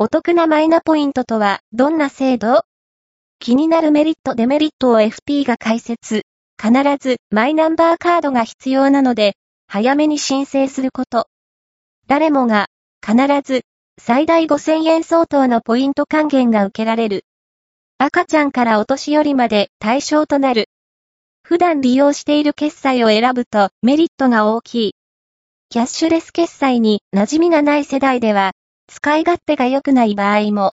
お得なマイナポイントとはどんな制度？気になるメリットデメリットを FP が解説。必ずマイナンバーカードが必要なので、早めに申請すること。誰もが、必ず、最大5000円相当のポイント還元が受けられる。赤ちゃんからお年寄りまで対象となる。普段利用している決済を選ぶとメリットが大きい。キャッシュレス決済に馴染みがない世代では、使い勝手が良くない場合も、